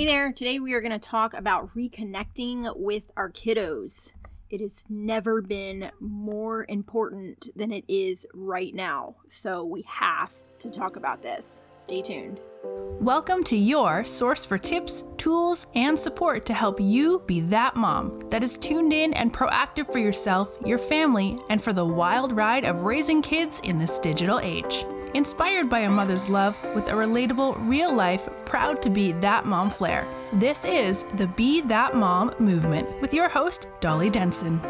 Hey there, today we are going to talk about reconnecting with our kiddos. It has never been more important than it is right now, so we have to talk about this. Stay tuned. Welcome to your source for tips, tools, and support to help you be that mom that is tuned in and proactive for yourself, your family, and for the wild ride of raising kids in this digital age. Inspired by a mother's love with a relatable, real life, proud to be that mom flair. This is the Be That Mom movement with your host, Dolly Denson.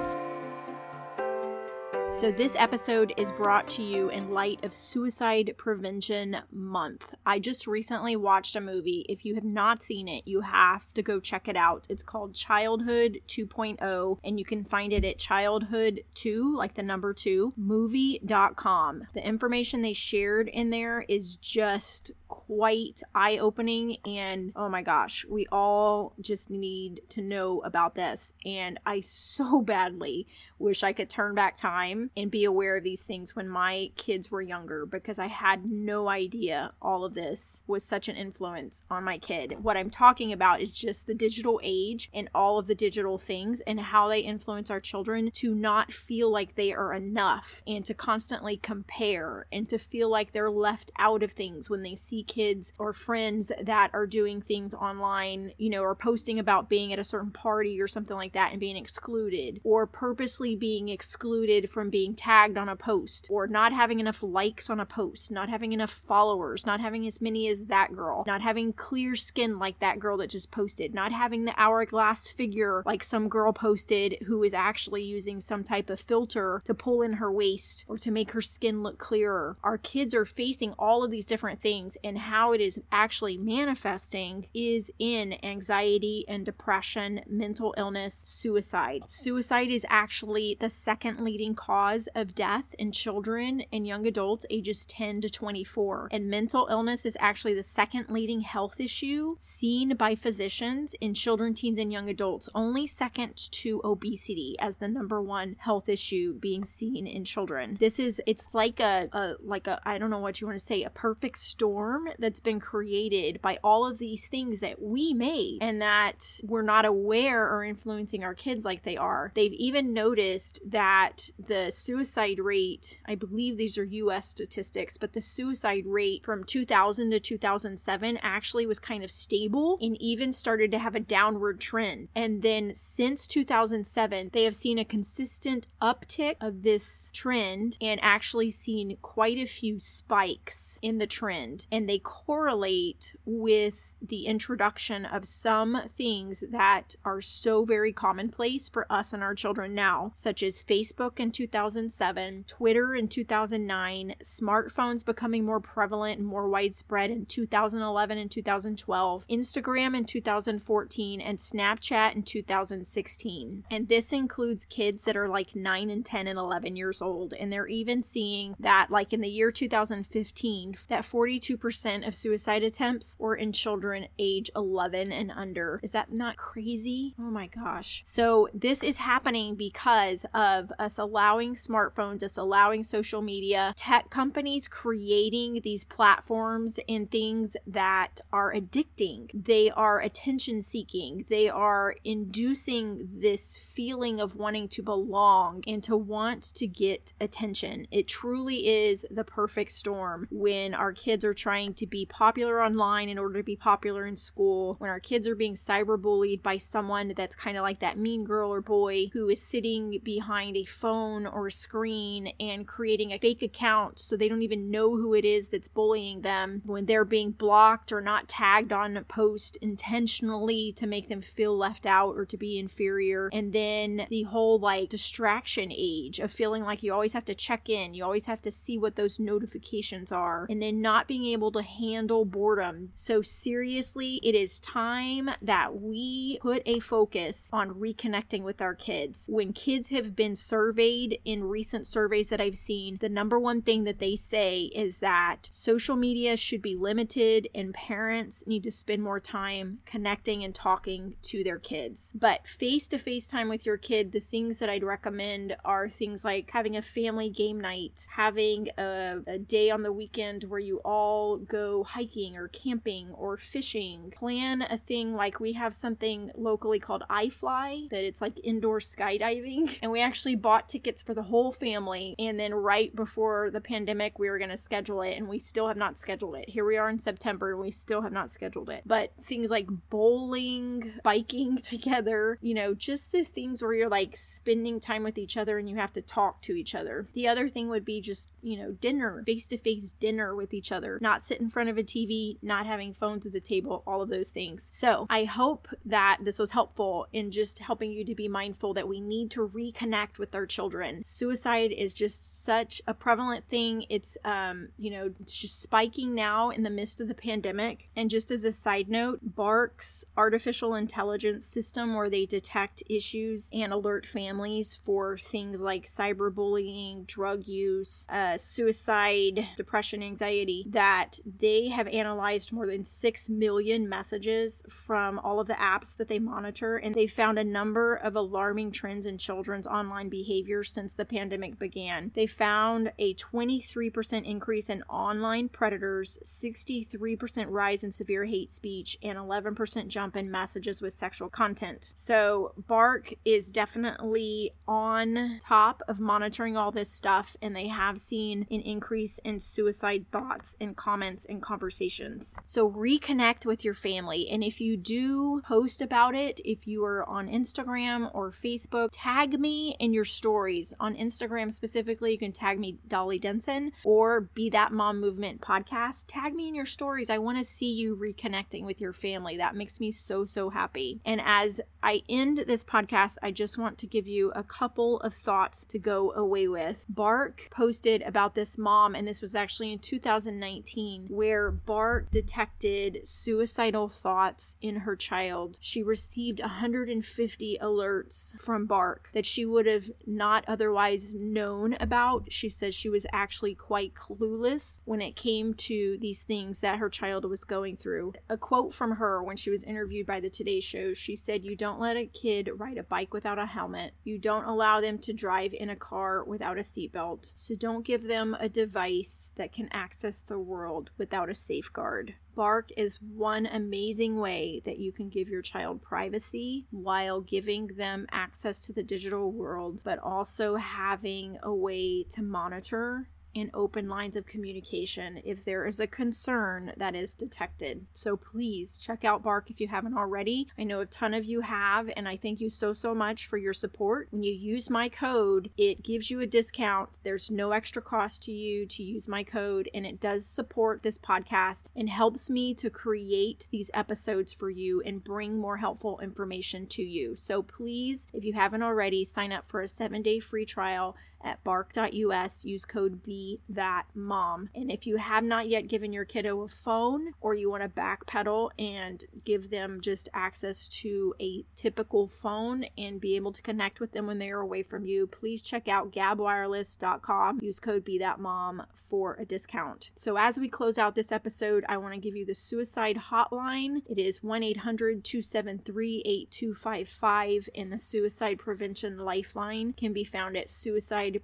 So, this episode is brought to you in light of Suicide Prevention Month. I just recently watched a movie. If you have not seen it, you have to go check it out. It's called Childhood 2.0, and you can find it at childhood2, like the number 2, movie.com. The information they shared in there is just quite eye opening, and oh my gosh, we all just need to know about this. And I so badly wish I could turn back time and be aware of these things when my kids were younger because I had no idea all of this was such an influence on my kid. What I'm talking about is just the digital age and all of the digital things and how they influence our children to not feel like they are enough and to constantly compare and to feel like they're left out of things when they see kids or friends that are doing things online, you know, or posting about being at a certain party or something like that and being excluded or purposely being excluded from being tagged on a post or not having enough likes on a post, not having enough followers, not having as many as that girl, not having clear skin like that girl that just posted, not having the hourglass figure like some girl posted who is actually using some type of filter to pull in her waist or to make her skin look clearer. Our kids are facing all of these different things, and how it is actually manifesting is in anxiety and depression, mental illness, suicide. Suicide is actually the second leading cause of death in children and young adults ages 10 to 24. And mental illness is actually the second leading health issue seen by physicians in children, teens, and young adults, only second to obesity as the number one health issue being seen in children. This is it's like a, a like a I don't know what you want to say, a perfect storm that's been created by all of these things that we made and that we're not aware are influencing our kids like they are. They've even noticed that the suicide rate, I believe these are US statistics, but the suicide rate from 2000 to 2007 actually was kind of stable and even started to have a downward trend. And then since 2007, they have seen a consistent uptick of this trend and actually seen quite a few spikes in the trend. And they correlate with the introduction of some things that are so very commonplace for us and our children now, such as Facebook in 2007, Twitter in 2009, smartphones becoming more prevalent and more widespread in 2011 and 2012, Instagram in 2014, and Snapchat in 2016. And this includes kids that are like 9 and 10 and 11 years old. And they're even seeing that, like in the year 2015, that 42% of suicide attempts were in children age 11 and under. Is that not crazy? Oh my gosh. So, this is happening because because of us allowing smartphones, us allowing social media, tech companies creating these platforms and things that are addicting. They are attention seeking. They are inducing this feeling of wanting to belong and to want to get attention. It truly is the perfect storm when our kids are trying to be popular online in order to be popular in school, when our kids are being cyberbullied by someone that's kind of like that mean girl or boy who is sitting behind a phone or a screen and creating a fake account so they don't even know who it is that's bullying them when they're being blocked or not tagged on a post intentionally to make them feel left out or to be inferior. And then the whole like distraction age of feeling like you always have to check in, you always have to see what those notifications are, and then not being able to handle boredom. So, seriously, it is time that we put a focus on reconnecting with our kids. When kids have been surveyed in recent surveys that I've seen, the number one thing that they say is that social media should be limited and parents need to spend more time connecting and talking to their kids. But face to face time with your kid, the things that I'd recommend are things like having a family game night, having a, a day on the weekend where you all go hiking or camping or fishing. Plan a thing like we have something locally called iFly that it's like indoor skydiving. And we actually bought tickets for the whole family. And then right before the pandemic, we were going to schedule it and we still have not scheduled it. Here we are in September and we still have not scheduled it. But things like bowling, biking together, you know, just the things where you're like spending time with each other and you have to talk to each other. The other thing would be just, you know, dinner, face to face dinner with each other, not sit in front of a TV, not having phones at the table, all of those things. So I hope that this was helpful in just helping you to be mindful that we need to reconnect with our children. Suicide is just such a prevalent thing. It's, um, you know, just spiking now in the midst of the pandemic. And just as a side note, Bark's artificial intelligence system where they detect issues and alert families for things like cyberbullying, drug use, uh, suicide, depression, anxiety, that they have analyzed more than 6 million messages from all of the apps that they monitor, and they found a number of alarming trends in children's online behavior since the pandemic began. They found a 23% increase in online predators, 63% rise in severe hate speech, and 11% jump in messages with sexual content. So, Bark is definitely on top of monitoring all this stuff, and they have seen an increase in suicide thoughts and comments and conversations. So, reconnect with your family. And if you do post about it, if you are on Instagram or Facebook, tag me in your stories. On Instagram specifically, you can tag me Dolly Denson or Be That Mom Movement podcast. Tag me in your stories. I want to see you reconnecting with your family. That makes me so, so happy. And as I end this podcast, I just want to give you a couple of thoughts to go away with. Bark posted about this mom, and this was actually in 2019, where Bark detected suicidal thoughts in her child. She received 150 alerts from Bark that she would have not otherwise known about. She says she was actually quite clueless when it came to these things that her child was going through. A quote from her when she was interviewed by the Today Show she said, You don't let a kid ride a bike without a helmet. You don't allow them to drive in a car without a seatbelt. So don't give them a device that can access the world without a safeguard. Bark is one amazing way that you can give your child privacy while giving them access to the digital world, but also having a way to monitor and open lines of communication if there is a concern that is detected. So please check out Bark if you haven't already. I know a ton of you have, and I thank you so, so much for your support. When you use my code, it gives you a discount. There's no extra cost to you to use my code, and it does support this podcast and helps me to create these episodes for you and bring more helpful information to you. So please, if you haven't already, sign up for a seven day free trial at bark.us. Use code That Mom. And if you have not yet given your kiddo a phone or you want to backpedal and give them just access to a typical phone and be able to connect with them when they are away from you, please check out gabbwireless.com. Use code Be That Mom for a discount. So as we close out this episode, I want to give you the suicide hotline. It is 1 800 273 8255, and the suicide prevention lifeline can be found at suicide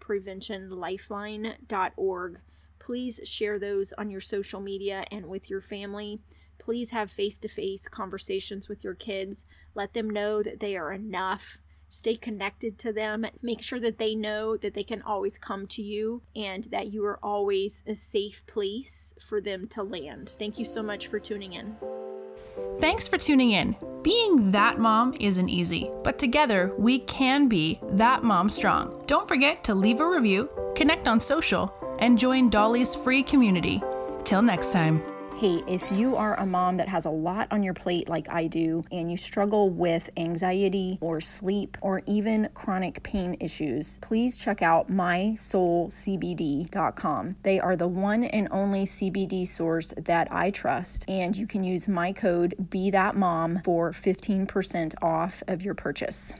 Please share those on your social media and with your family. Please have face to face conversations with your kids. Let them know that they are enough. Stay connected to them. Make sure that they know that they can always come to you and that you are always a safe place for them to land. Thank you so much for tuning in. Thanks for tuning in. Being that mom isn't easy, but together we can be that mom strong. Don't forget to leave a review, connect on social, and join Dolly's free community. Till next time. Hey, if you are a mom that has a lot on your plate like I do, and you struggle with anxiety or sleep or even chronic pain issues, please check out mysoulcbd.com. They are the one and only CBD source that I trust, and you can use my code Be That Mom for 15% off of your purchase.